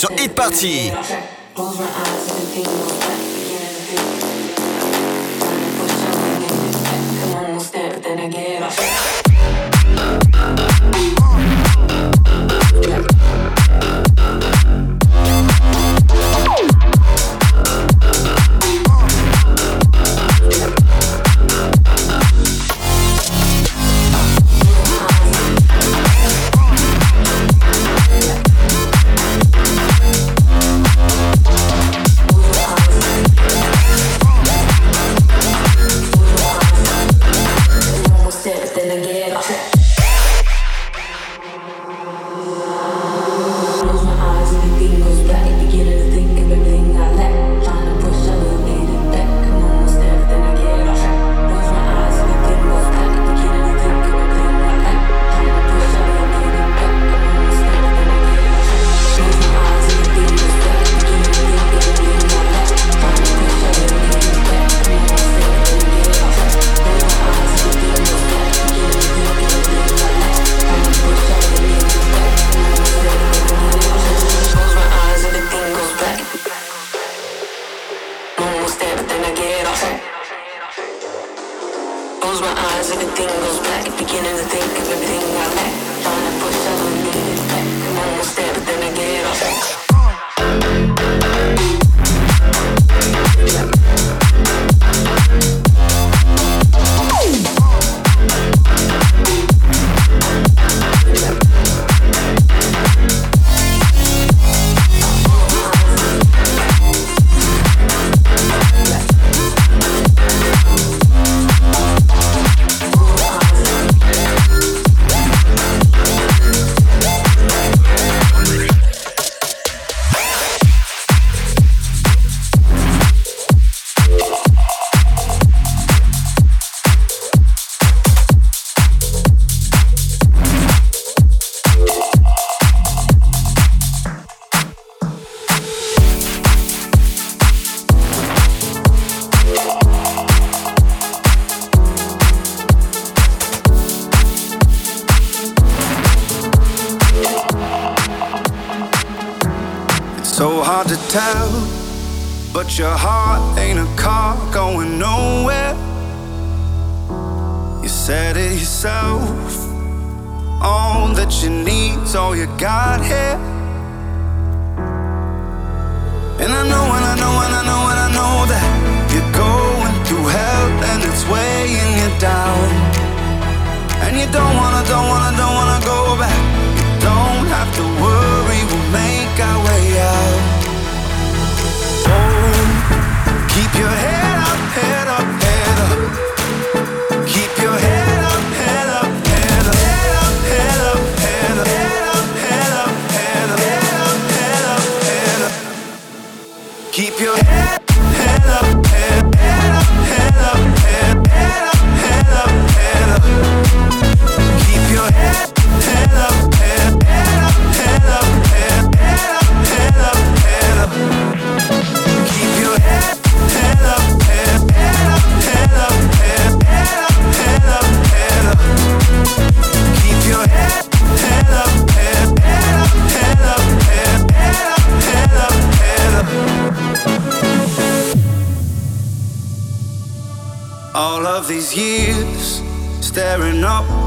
Sur Hit Party.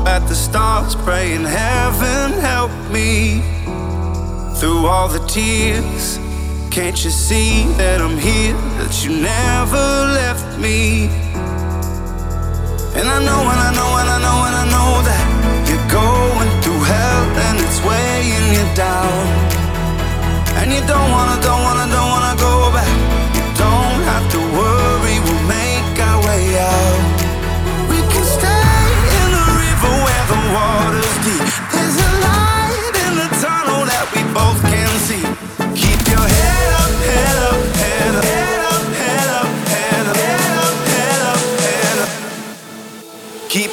at the stars, praying, Heaven help me. Through all the tears, can't you see that I'm here, that you never left me? And I know, and I know, and I know, and I know that you're going through hell and it's weighing you down. And you don't wanna, don't wanna,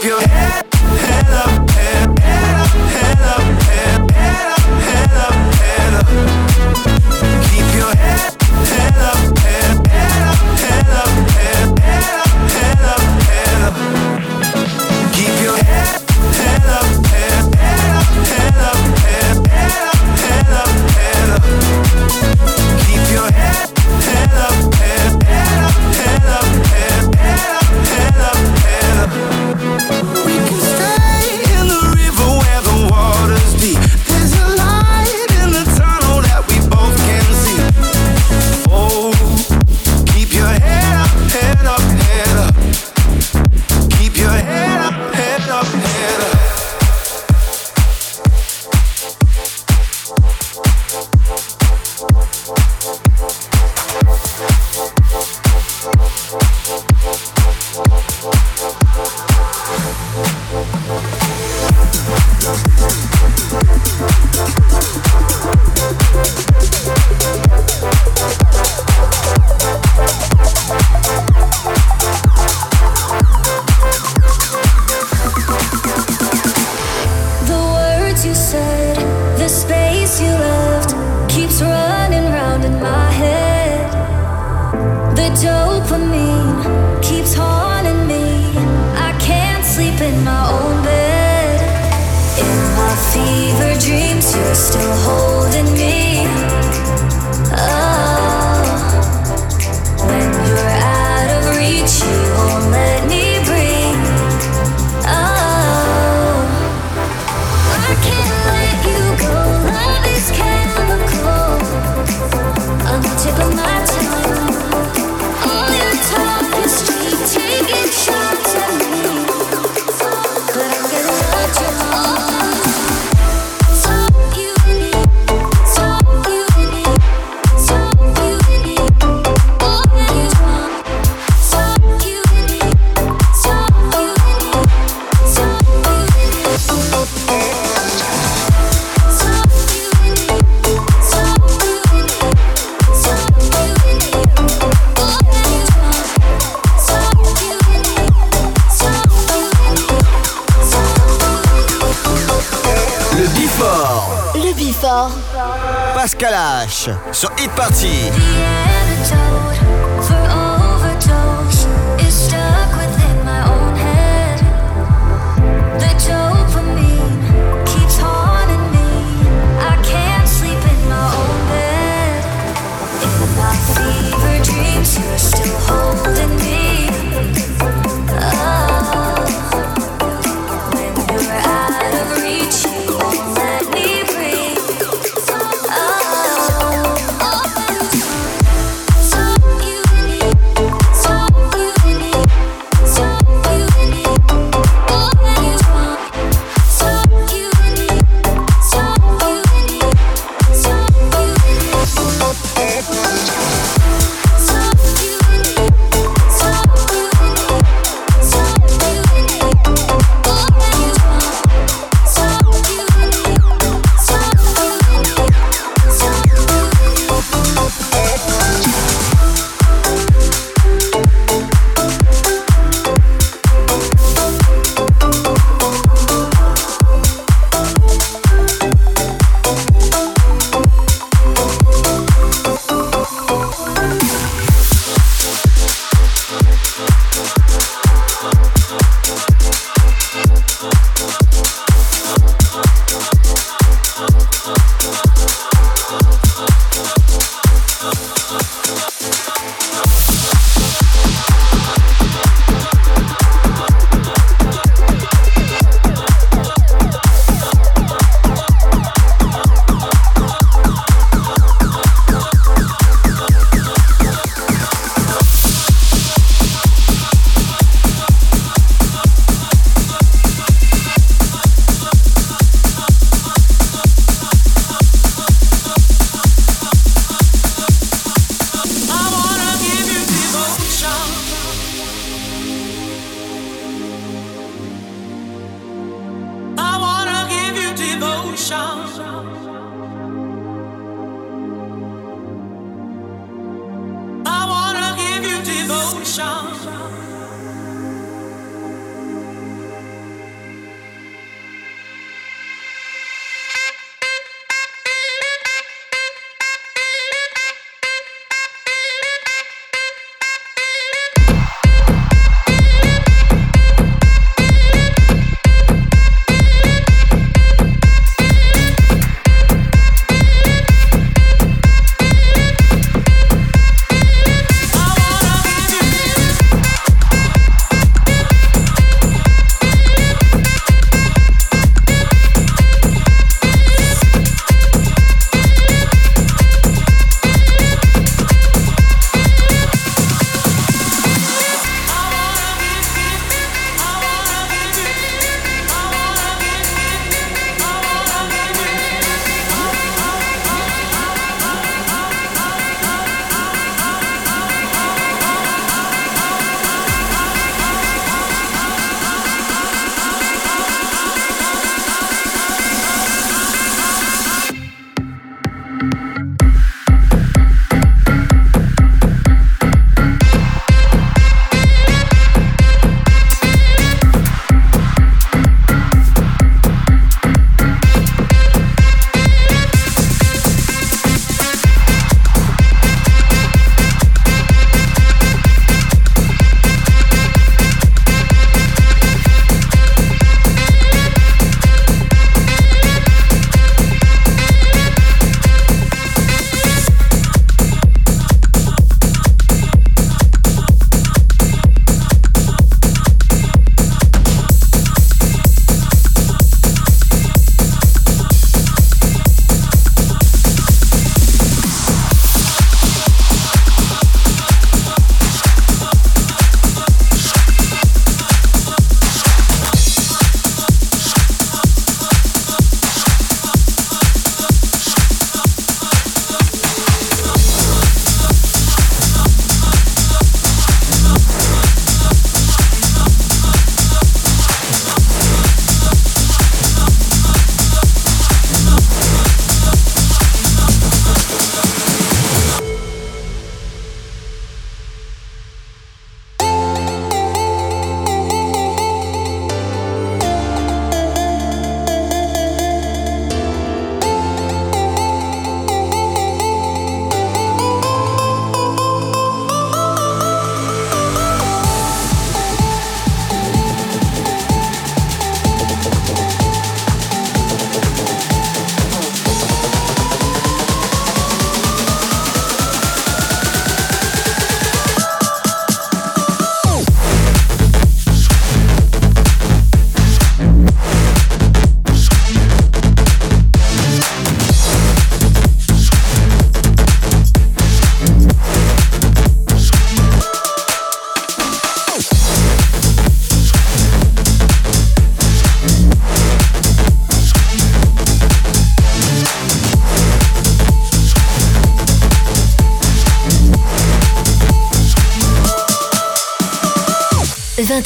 keep your head, head up, head, head up, head up, head, head up, head up, head up. Keep your head, head up, head, head up, head up, head, head up, head up, head up. Keep your head, head up, head, head up, head up, head, head up, head up, head up.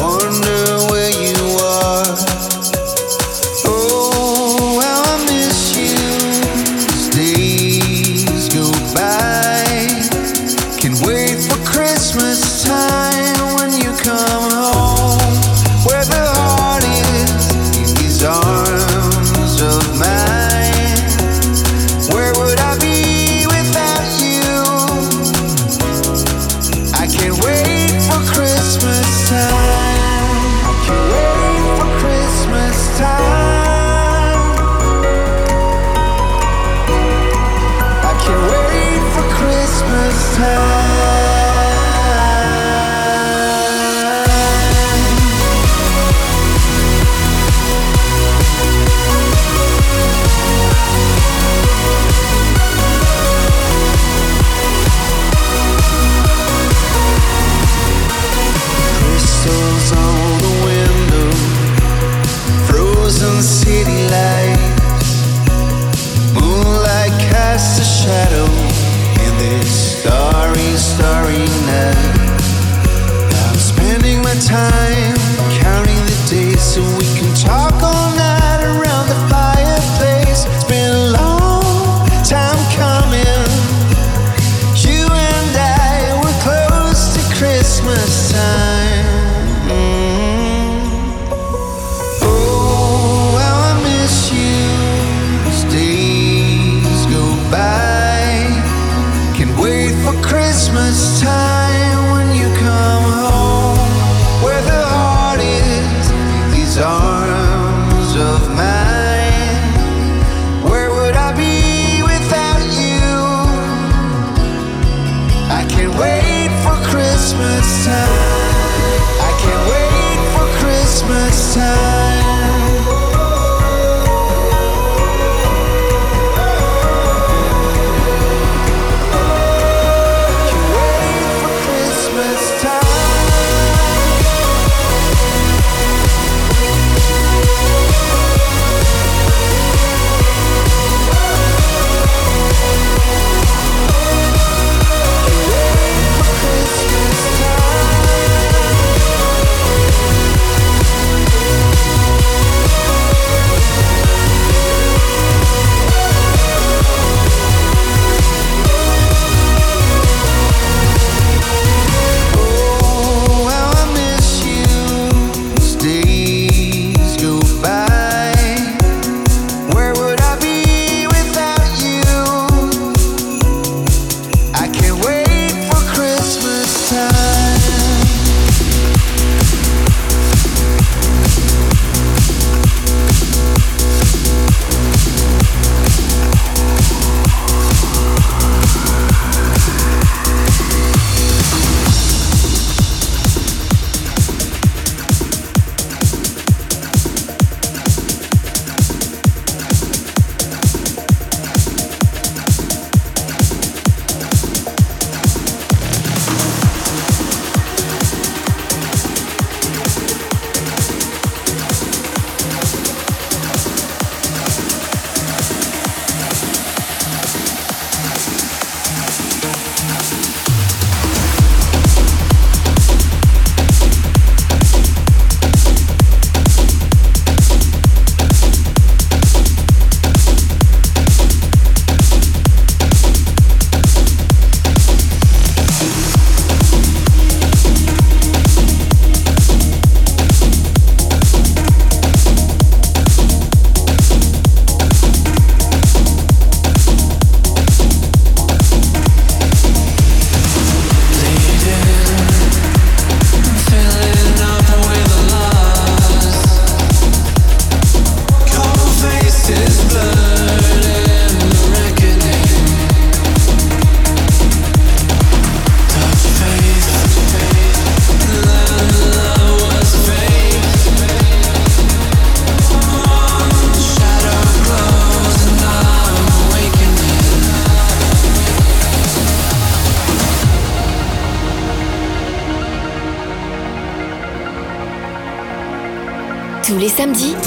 Arms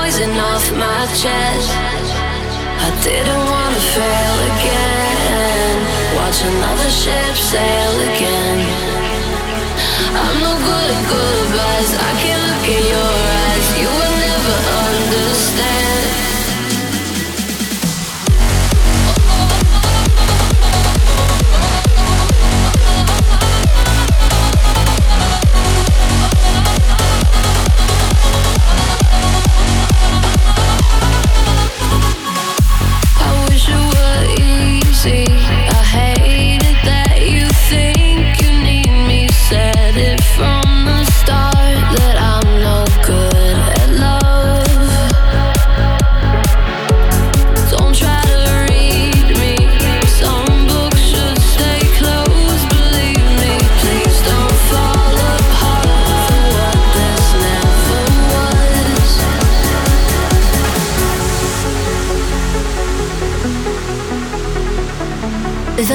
Poison off my chest. I didn't wanna fail again. Watch another ship sail again. I'm no good at goodbyes. I can't look in your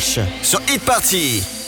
Sur Hit Party.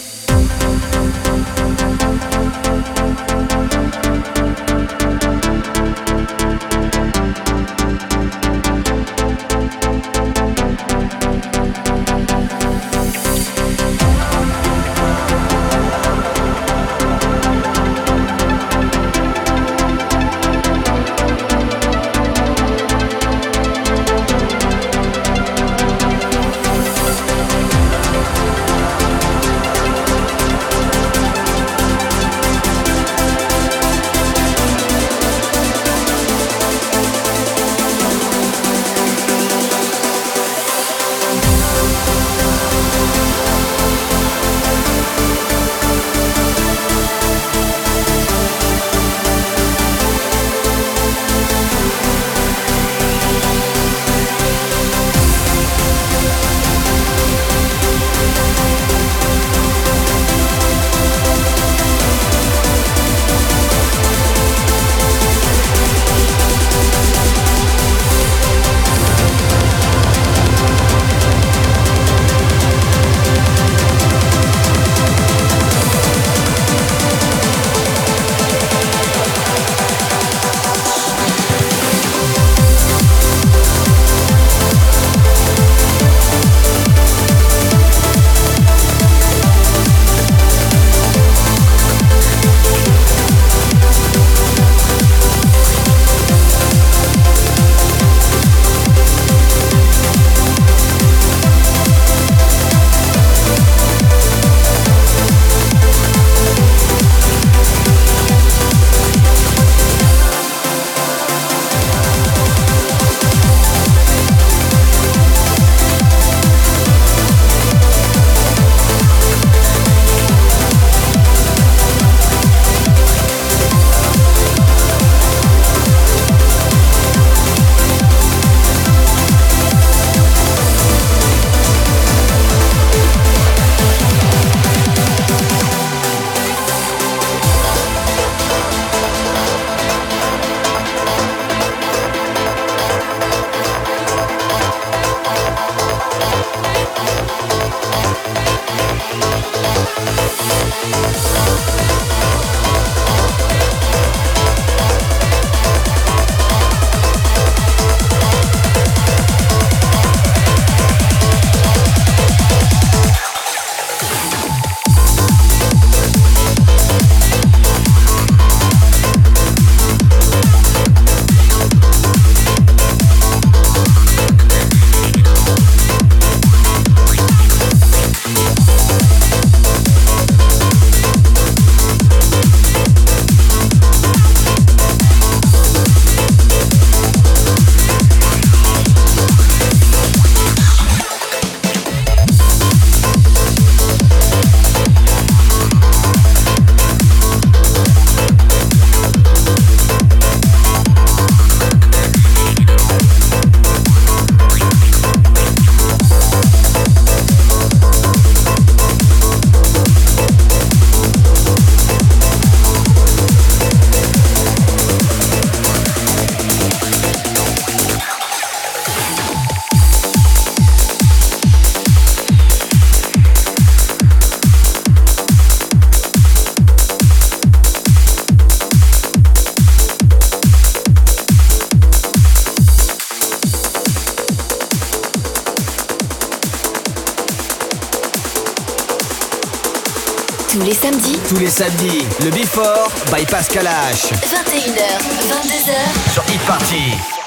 Samedis, le Before by Pascal H. 21h, 22h. Sur Hit Party.